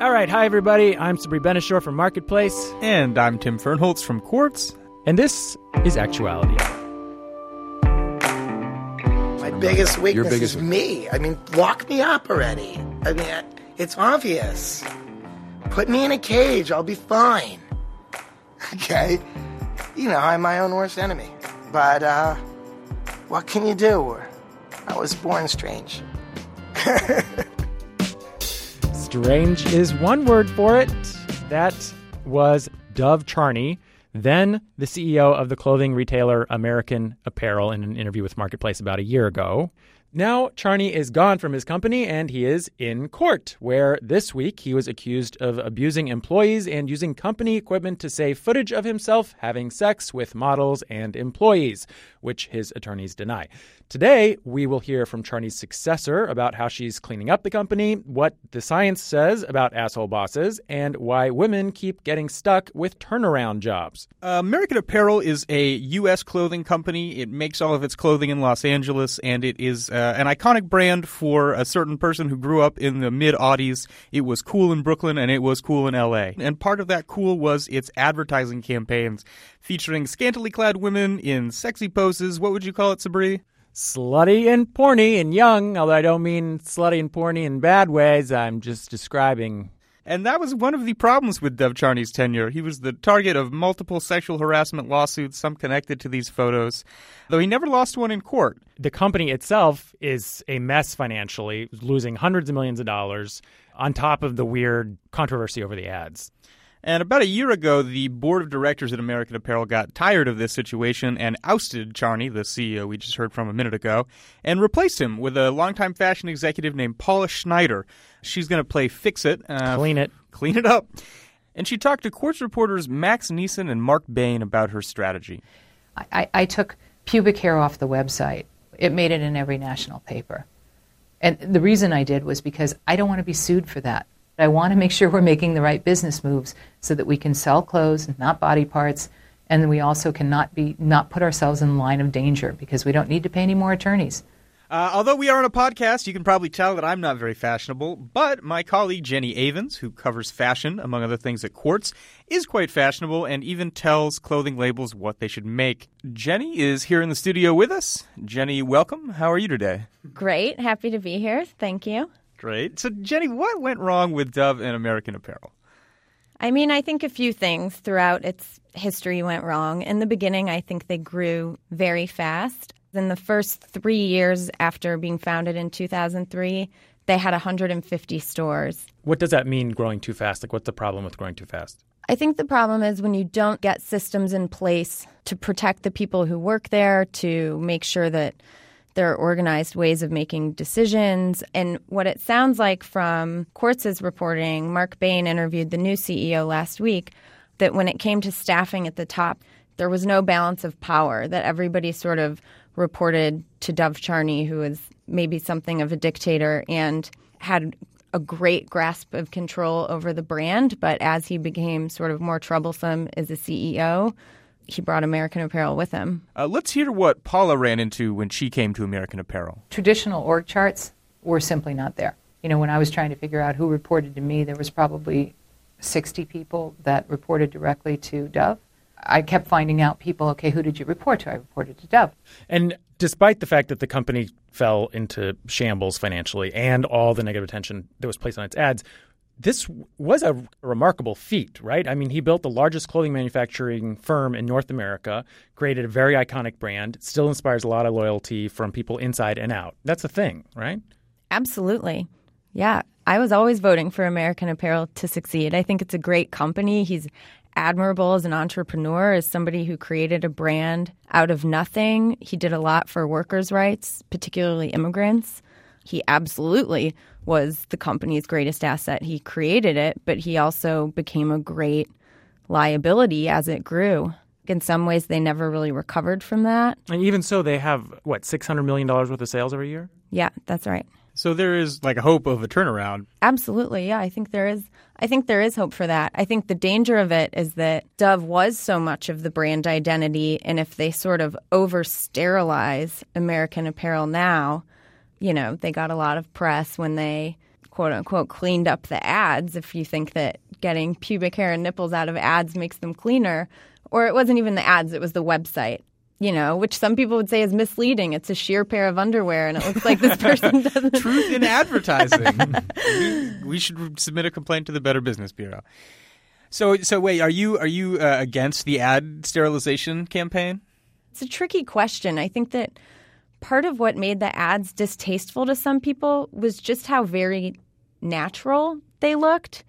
All right, hi everybody. I'm Sabri Ben-Achour from Marketplace, And I'm Tim Fernholz from Quartz. and this is Actuality. My biggest weakness biggest is me. I mean, lock me up already. I mean, it's obvious. Put me in a cage, I'll be fine. Okay? You know, I'm my own worst enemy. But, uh, what can you do? I was born strange. Strange is one word for it. That was Dov Charney, then the CEO of the clothing retailer American Apparel, in an interview with Marketplace about a year ago. Now, Charney is gone from his company and he is in court, where this week he was accused of abusing employees and using company equipment to save footage of himself having sex with models and employees, which his attorneys deny. Today, we will hear from Charney's successor about how she's cleaning up the company, what the science says about asshole bosses, and why women keep getting stuck with turnaround jobs. Uh, American Apparel is a U.S. clothing company. It makes all of its clothing in Los Angeles, and it is uh, an iconic brand for a certain person who grew up in the mid Aughties. It was cool in Brooklyn, and it was cool in L.A. And part of that cool was its advertising campaigns featuring scantily clad women in sexy poses. What would you call it, Sabri? Slutty and porny and young, although I don't mean slutty and porny in bad ways. I'm just describing. And that was one of the problems with Dov Charney's tenure. He was the target of multiple sexual harassment lawsuits, some connected to these photos, though he never lost one in court. The company itself is a mess financially, losing hundreds of millions of dollars on top of the weird controversy over the ads. And about a year ago, the board of directors at American Apparel got tired of this situation and ousted Charney, the CEO we just heard from a minute ago, and replaced him with a longtime fashion executive named Paula Schneider. She's going to play Fix It. Uh, Clean it. Clean it up. And she talked to Quartz reporters Max Nisen and Marc Bain about her strategy. I, I took pubic hair off the website. It made it in every national paper. And the reason I did was because I don't want to be sued for that. I want to make sure we're making the right business moves so that we can sell clothes, not body parts, and we also cannot be not put ourselves in line of danger because we don't need to pay any more attorneys. Uh, although we are on a podcast, you can probably tell that I'm not very fashionable. But my colleague Jenni Avins, who covers fashion, among other things, at Quartz, is quite fashionable and even tells clothing labels what they should make. Jenni is here in the studio with us. Jenni, welcome. How are you today? Great. Happy to be here. Thank you. Great. So, Jenni, what went wrong with Dov and American Apparel? I mean, I think a few things throughout its history went wrong. In the beginning, I think they grew very fast. In the first three years after being founded in 2003, they had 150 stores. What does that mean, growing too fast? Like, what's the problem with growing too fast? I think the problem is when you don't get systems in place to protect the people who work there, to make sure that there are organized ways of making decisions. And what it sounds like from Quartz's reporting, Marc Bain interviewed the new CEO last week, that when it came to staffing at the top, there was no balance of power, that everybody sort of reported to Dov Charney, who was maybe something of a dictator and had a great grasp of control over the brand. But as he became sort of more troublesome as a CEO, he brought American Apparel with him. Uh, let's hear what Paula ran into when she came to American Apparel. Traditional org charts were simply not there. You know, when I was trying to figure out who reported to me, there was probably 60 people that reported directly to Dov. I kept finding out people, okay, who did you report to? I reported to Dov. And despite the fact that the company fell into shambles financially and all the negative attention that was placed on its ads, this was a remarkable feat, right? I mean, he built the largest clothing manufacturing firm in North America, created a very iconic brand, still inspires a lot of loyalty from people inside and out. That's the thing, right? Absolutely. Yeah. I was always voting for American Apparel to succeed. I think it's a great company. He's admirable as an entrepreneur, as somebody who created a brand out of nothing. He did a lot for workers' rights, particularly immigrants. He absolutely was the company's greatest asset. He created it, but he also became a great liability as it grew. In some ways, they never really recovered from that. And even so, they have, what, $600 million worth of sales every year? Yeah, that's right. So there is like a hope of a turnaround. Absolutely. Yeah, I think there is I think there is hope for that. I think the danger of it is that Dov was so much of the brand identity and if they sort of over sterilize American Apparel now, you know, they got a lot of press when they quote unquote cleaned up the ads if you think that getting pubic hair and nipples out of ads makes them cleaner. Or it wasn't even the ads, it was the website, you know, which some people would say is misleading. It's a sheer pair of underwear and it looks like this person doesn't. Truth in advertising. we, we should submit a complaint to the Better Business Bureau. So, so wait, are you are you uh, against the ad sterilization campaign? It's a tricky question. I think that part of what made the ads distasteful to some people was just how very natural they looked.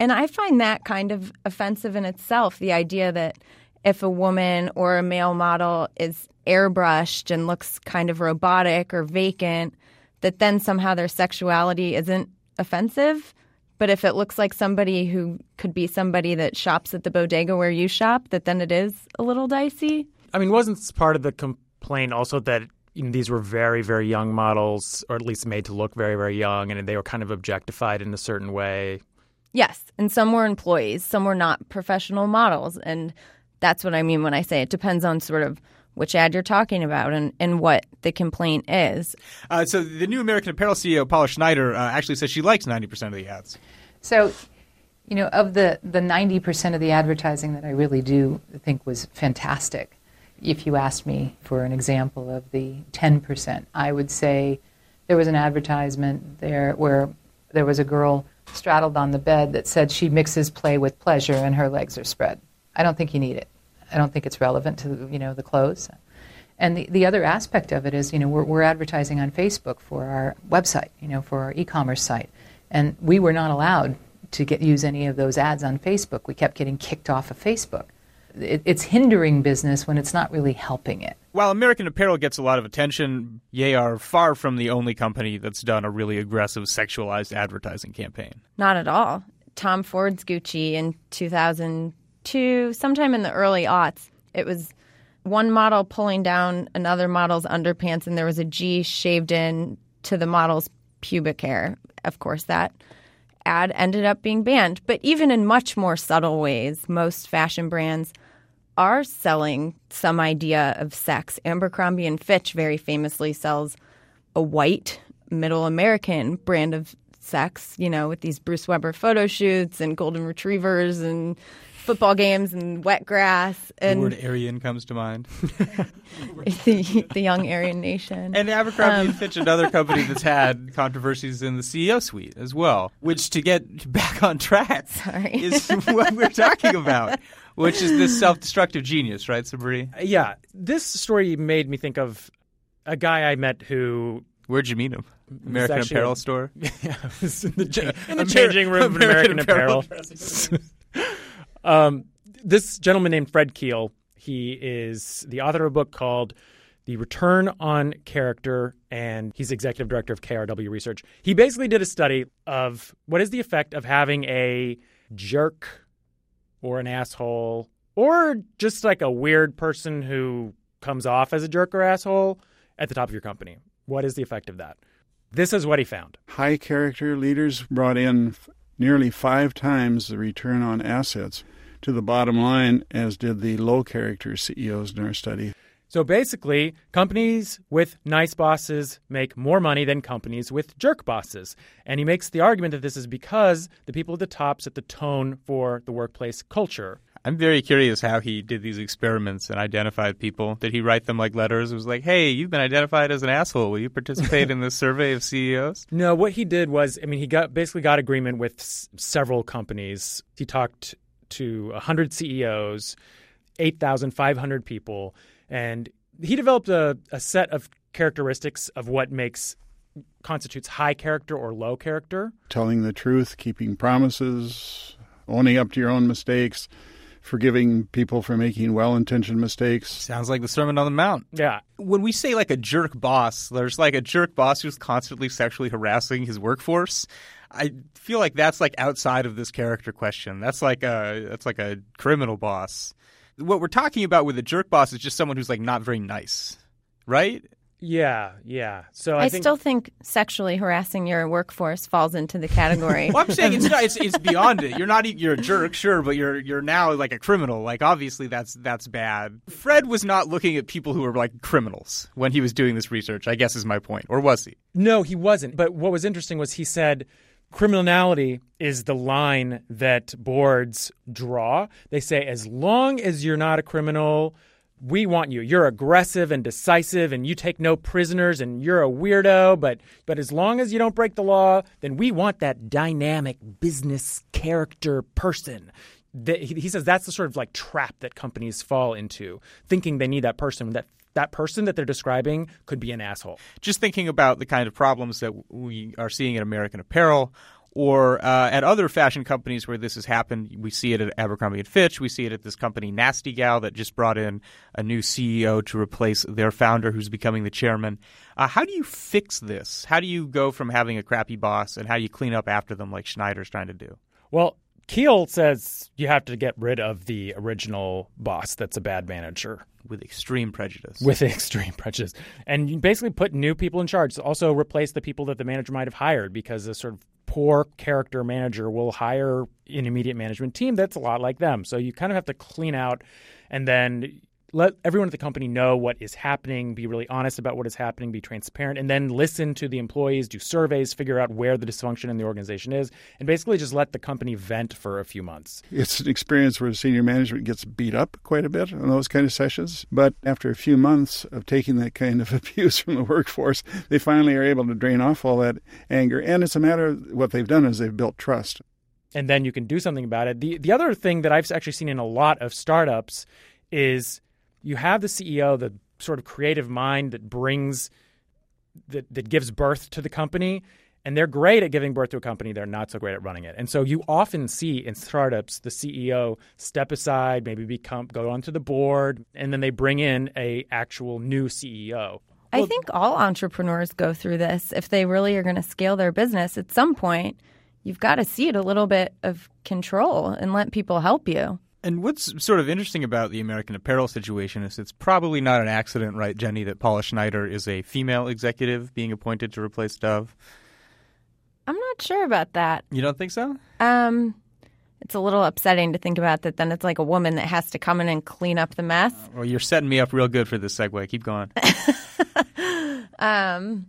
And I find that kind of offensive in itself the idea that if a woman or a male model is airbrushed and looks kind of robotic or vacant, that then somehow their sexuality isn't offensive. But if it looks like somebody who could be somebody that shops at the bodega where you shop, that then it is a little dicey. I mean, wasn't part of the complaint also that you know, these were very, very young models, or at least made to look very, very young, and they were kind of objectified in a certain way? Yes, and some were employees, some were not professional models, and that's what I mean when I say it depends on sort of which ad you're talking about and, and what the complaint is. Uh, so the new American Apparel CEO, Paula Schneider, uh, actually says she likes 90% of the ads. So, you know, of the, the 90% of the advertising that I really do think was fantastic, if you asked me for an example of the 10%, I would say there was an advertisement there where there was a girl straddled on the bed that said she mixes play with pleasure and her legs are spread. I don't think you need it. I don't think it's relevant to you know the clothes. And the, the other aspect of it is, you know, we're, we're advertising on Facebook for our website, you know, for our e-commerce site, and we were not allowed to get use any of those ads on Facebook. We kept getting kicked off of Facebook. It, it's hindering business when it's not really helping it. While American Apparel gets a lot of attention, they are far from the only company that's done a really aggressive sexualized advertising campaign. Not at all. Tom Ford's Gucci in 2002, sometime in the early aughts, it was one model pulling down another model's underpants, and there was a G shaved in to the model's pubic hair. Of course, that ad ended up being banned. But even in much more subtle ways, most fashion brands are selling some idea of sex. Abercrombie and Fitch very famously sells a white middle American brand of sex, you know, with these Bruce Weber photo shoots and golden retrievers and football games and wet grass and the word Aryan comes to mind. the, the young Aryan nation. And Abercrombie um, and Fitch, another company that's had controversies in the CEO suite as well. Which to get back on track Sorry. is what we're talking about. Which is this self-destructive genius, right, Sabri? Yeah, this story made me think of a guy I met who. Where'd you meet him? American Apparel a, store. Yeah, it was in the, in the changing room of American, American Apparel. Apparel. Um, this gentleman named Fred Kiel, he is the author of a book called The Return on Character, and he's executive director of KRW Research. He basically did a study of what is the effect of having a jerk or an asshole or just like a weird person who comes off as a jerk or asshole at the top of your company. What is the effect of that? This is what he found. High character leaders brought in nearly five times the return on assets to the bottom line, as did the low character CEOs in our study. So basically, companies with nice bosses make more money than companies with jerk bosses. And he makes the argument that this is because the people at the top set the tone for the workplace culture. I'm very curious how he did these experiments and identified people. Did he write them like letters? It was like, hey, you've been identified as an asshole. Will you participate in this survey of CEOs? No, what he did was, I mean, he got basically got agreement with s- several companies. He talked to 100 CEOs, 8,500 people, and he developed a, a set of characteristics of what makes constitutes high character or low character. Telling the truth, keeping promises, owning up to your own mistakes, forgiving people for making well intentioned mistakes. Sounds like the Sermon on the Mount. Yeah. When we say like a jerk boss, there's like a jerk boss who's constantly sexually harassing his workforce. I feel like that's like outside of this character question. That's like a that's like a criminal boss. What we're talking about with a jerk boss is just someone who's like not very nice, right? Yeah, yeah. So I, I think, still think sexually harassing your workforce falls into the category. well, I'm saying it's not. It's, it's beyond it. You're not. You're a jerk, sure, but you're you're now like a criminal. Like obviously that's that's bad. Fred was not looking at people who were like criminals when he was doing this research. I guess is my point, or was he? No, he wasn't. But what was interesting was he said criminality is the line that boards draw. They say, as long as you're not a criminal, we want you. You're aggressive and decisive and you take no prisoners and you're a weirdo, but but as long as you don't break the law, then we want that dynamic business character person. That, he says that's the sort of like trap that companies fall into, thinking they need that person that that person that they're describing could be an asshole. Just thinking about the kind of problems that we are seeing in American Apparel or uh, at other fashion companies where this has happened. We see it at Abercrombie and Fitch. We see it at this company Nasty Gal that just brought in a new CEO to replace their founder, who's becoming the chairman. Uh, how do you fix this? How do you go from having a crappy boss and how you clean up after them like Schneider's trying to do? Well, Kiel says you have to get rid of the original boss that's a bad manager. With extreme prejudice. With extreme prejudice. And you basically put new people in charge. Also replace the people that the manager might have hired because a sort of poor character manager will hire an immediate management team that's a lot like them. So you kind of have to clean out and then let everyone at the company know what is happening, be really honest about what is happening, be transparent, and then listen to the employees, do surveys, figure out where the dysfunction in the organization is, and basically just let the company vent for a few months. It's an experience where senior management gets beat up quite a bit on those kind of sessions. But after a few months of taking that kind of abuse from the workforce, they finally are able to drain off all that anger. And it's a matter of what they've done is they've built trust. And then you can do something about it. The the other thing that I've actually seen in a lot of startups is you have the CEO, the sort of creative mind that brings that that gives birth to the company, and they're great at giving birth to a company. They're not so great at running it. And so you often see in startups the CEO step aside, maybe become go onto the board, and then they bring in a actual new CEO. I think all entrepreneurs go through this. If they really are going to scale their business, at some point, you've got to cede a little bit of control and let people help you. And what's sort of interesting about the American Apparel situation is it's probably not an accident, right, Jenni, that Paula Schneider is a female executive being appointed to replace Dov. I'm not sure about that. You don't think so? Um, it's a little upsetting to think about that. Then it's like a woman that has to come in and clean up the mess. Well, you're setting me up real good for this segue. Keep going. Um,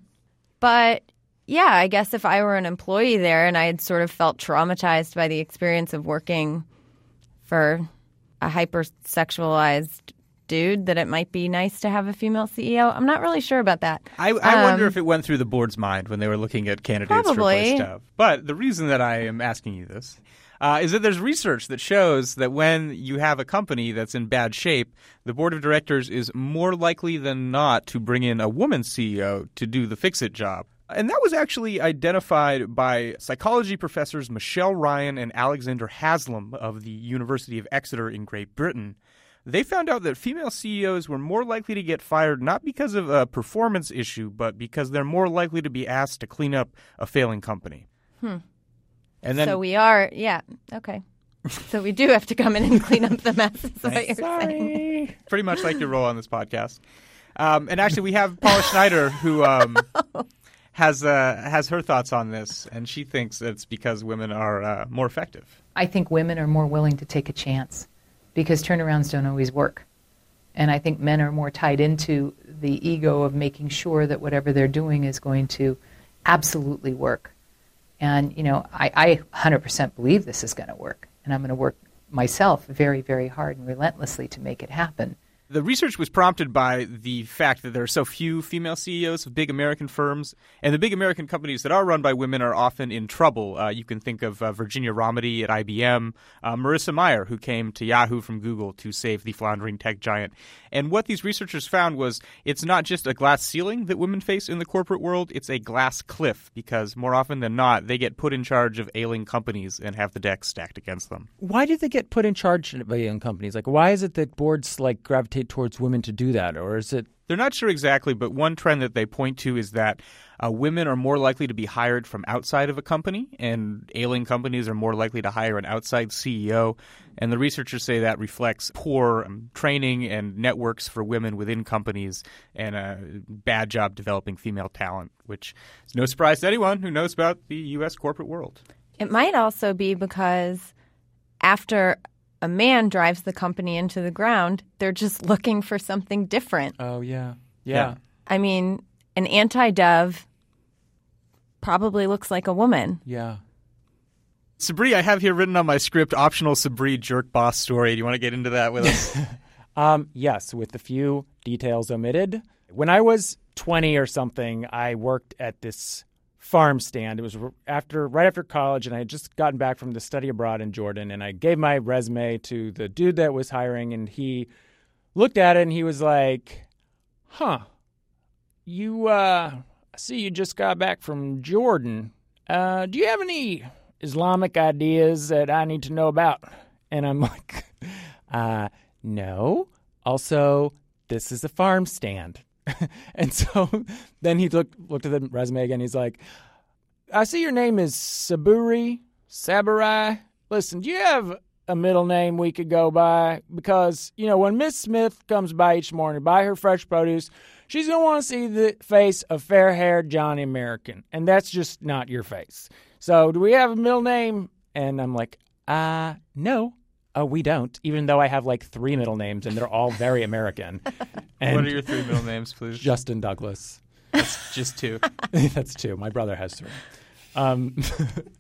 but yeah, I guess if I were an employee there and I had sort of felt traumatized by the experience of working for a hypersexualized dude, that it might be nice to have a female CEO. I'm not really sure about that. I, I wonder Um, if it went through the board's mind when they were looking at candidates Probably. replace Dov. But the reason that I am asking you this uh, is that there's research that shows that when you have a company that's in bad shape, the board of directors is more likely than not to bring in a woman CEO to do the fix it job. And that was actually identified by psychology professors Michelle Ryan and Alexander Haslam of the University of Exeter in Great Britain. They found out that female CEOs were more likely to get fired not because of a performance issue, but because they're more likely to be asked to clean up a failing company. Hmm. And then so we are, yeah, okay. so we do have to come in and clean up the mess. Is what you're saying. pretty much like your role on this podcast. Um, and actually, we have Paula Schneider who um, has uh, has her thoughts on this, and she thinks it's because women are uh, more effective. I think women are more willing to take a chance because turnarounds don't always work. And I think men are more tied into the ego of making sure that whatever they're doing is going to absolutely work. And, you know, I, I 100% believe this is going to work. And I'm going to work myself very, very hard and relentlessly to make it happen. The research was prompted by the fact that there are so few female CEOs of big American firms, and the big American companies that are run by women are often in trouble. Uh, you can think of uh, Virginia Rometty at IBM, uh, Marissa Mayer, who came to Yahoo from Google to save the floundering tech giant. And what these researchers found was it's not just a glass ceiling that women face in the corporate world, it's a glass cliff, because more often than not, they get put in charge of ailing companies and have the deck stacked against them. Why do they get put in charge of ailing companies? Like, why is it that boards like gravitate towards women to do that, or is it? They're not sure exactly, but one trend that they point to is that uh, women are more likely to be hired from outside of a company, and ailing companies are more likely to hire an outside CEO. And the researchers say that reflects poor um, training and networks for women within companies and a bad job developing female talent, which is no surprise to anyone who knows about the U.S. corporate world. It might also be because after a man drives the company into the ground, they're just looking for something different. Oh yeah, Yeah. I mean, an anti Dov probably looks like a woman. yeah. Sabri, I have here written on my script optional Sabri jerk boss story. Do you want to get into that with us? Um, yes, with a few details omitted. When I was 20 or something, I worked at this farm stand. It was after right after college, and I had just gotten back from the study abroad in Jordan. And I gave my resume to the dude that was hiring, and he looked at it and he was like, "Huh, you uh, I see you just got back from Jordan. Uh, do you have any Islamic ideas that I need to know about?" And I'm like, uh, "No." Also, this is a farm stand. and so then he looked looked at the resume again. He's like, I see your name is Saburi, Saburai. Listen, do you have a middle name we could go by? Because, you know, when Miss Smith comes by each morning to buy her fresh produce, she's to want to see the face of fair haired Johnny American. And that's just not your face. So, do we have a middle name? And I'm like, uh, no. Oh, we don't, even though I have like three middle names and they're all very American. And what are your three middle names, please? Justin Douglas. That's just two. That's two. My brother has three. Um,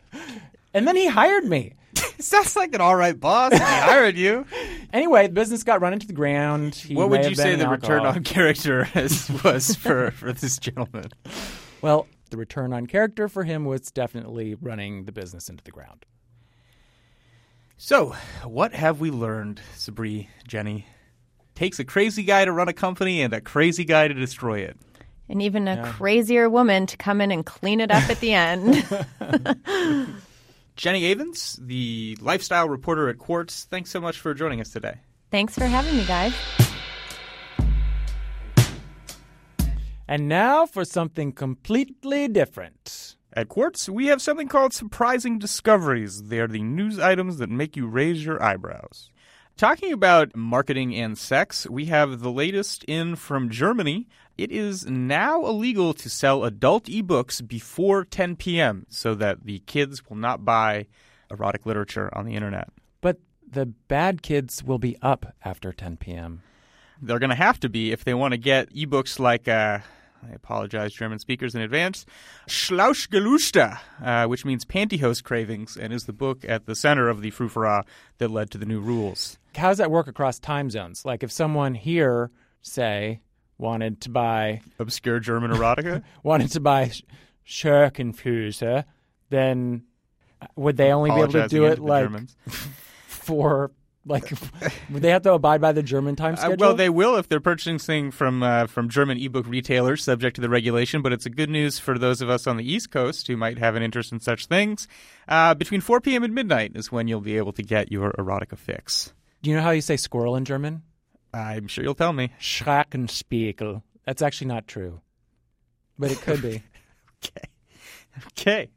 and then he hired me. Sounds like an all right boss. He hired you. Anyway, the business got run into the ground. He what would you say an the return on character is, was for, for this gentleman? Well, the return on character for him was definitely running the business into the ground. So, what have we learned, Sabri, Jenni? Takes a crazy guy to run a company and a crazy guy to destroy it. And even a crazier woman to come in and clean it up at the end. Jenni Avins, the lifestyle reporter at Quartz, thanks so much for joining us today. Thanks for having me, guys. And now for something completely different. At Quartz, we have something called surprising discoveries. They are the news items that make you raise your eyebrows. Talking about marketing and sex, we have the latest in from Germany. It is now illegal to sell adult ebooks before 10 p.m. so that the kids will not buy erotic literature on the internet. But the bad kids will be up after 10 p.m. They're going to have to be if they want to get ebooks like, uh, I apologize, German speakers in advance, Schlauschgeluste, uh, which means pantyhose cravings, and is the book at the center of the frou that led to the new rules. How does that work across time zones? Like if someone here, say, wanted to buy Obscure German erotica? wanted to buy Schurkenfüße, then would they only be able to do it like Germans. for like would they have to abide by the German time Uh, schedule? well, they will if they're purchasing from uh, from German ebook retailers, subject to the regulation. But it's a good news for those of us on the East Coast who might have an interest in such things. Uh, between 4 p.m. and midnight is when you'll be able to get your erotica fix. Do you know how you say squirrel in German? I'm sure you'll tell me. Schreckenspiegel. That's actually not true, but it could be. Okay. Okay.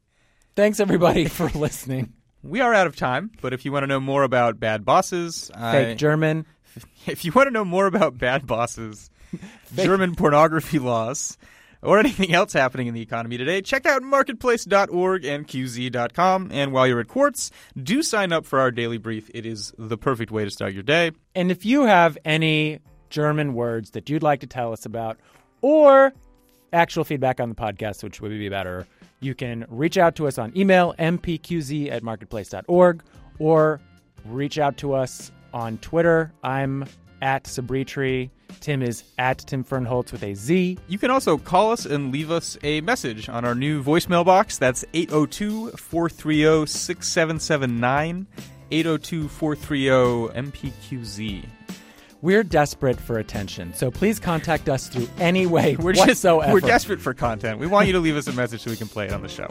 Thanks everybody for listening. We are out of time, but if you want to know more about bad bosses, I- Fake German. if you want to know more about bad bosses, German pornography laws, or anything else happening in the economy today, check out marketplace.org and qz.com. And while you're at Quartz, do sign up for our daily brief. It is the perfect way to start your day. And if you have any German words that you'd like to tell us about, or actual feedback on the podcast, which would be better, you can reach out to us on email, mpqz at marketplace.org, or reach out to us on Twitter. I'm at Sabritri. Tim is at Tim Fernholz with a Z. You can also call us and leave us a message on our new voicemail box. That's 802 430 6779. 802 430 MPQZ. We're desperate for attention, so please contact us through any way We're just whatsoever. we're desperate for content. We want you to leave us a message so we can play it on the show.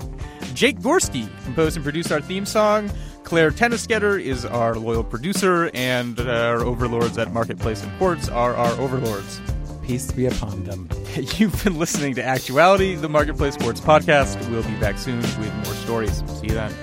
Jake Gorski composed and produced our theme song. Claire Tennisgetter is our loyal producer, and our overlords at Marketplace and Quartz are our overlords. Peace be upon them. You've been listening to Actuality, the Marketplace Quartz podcast. We'll be back soon with more stories. See you then.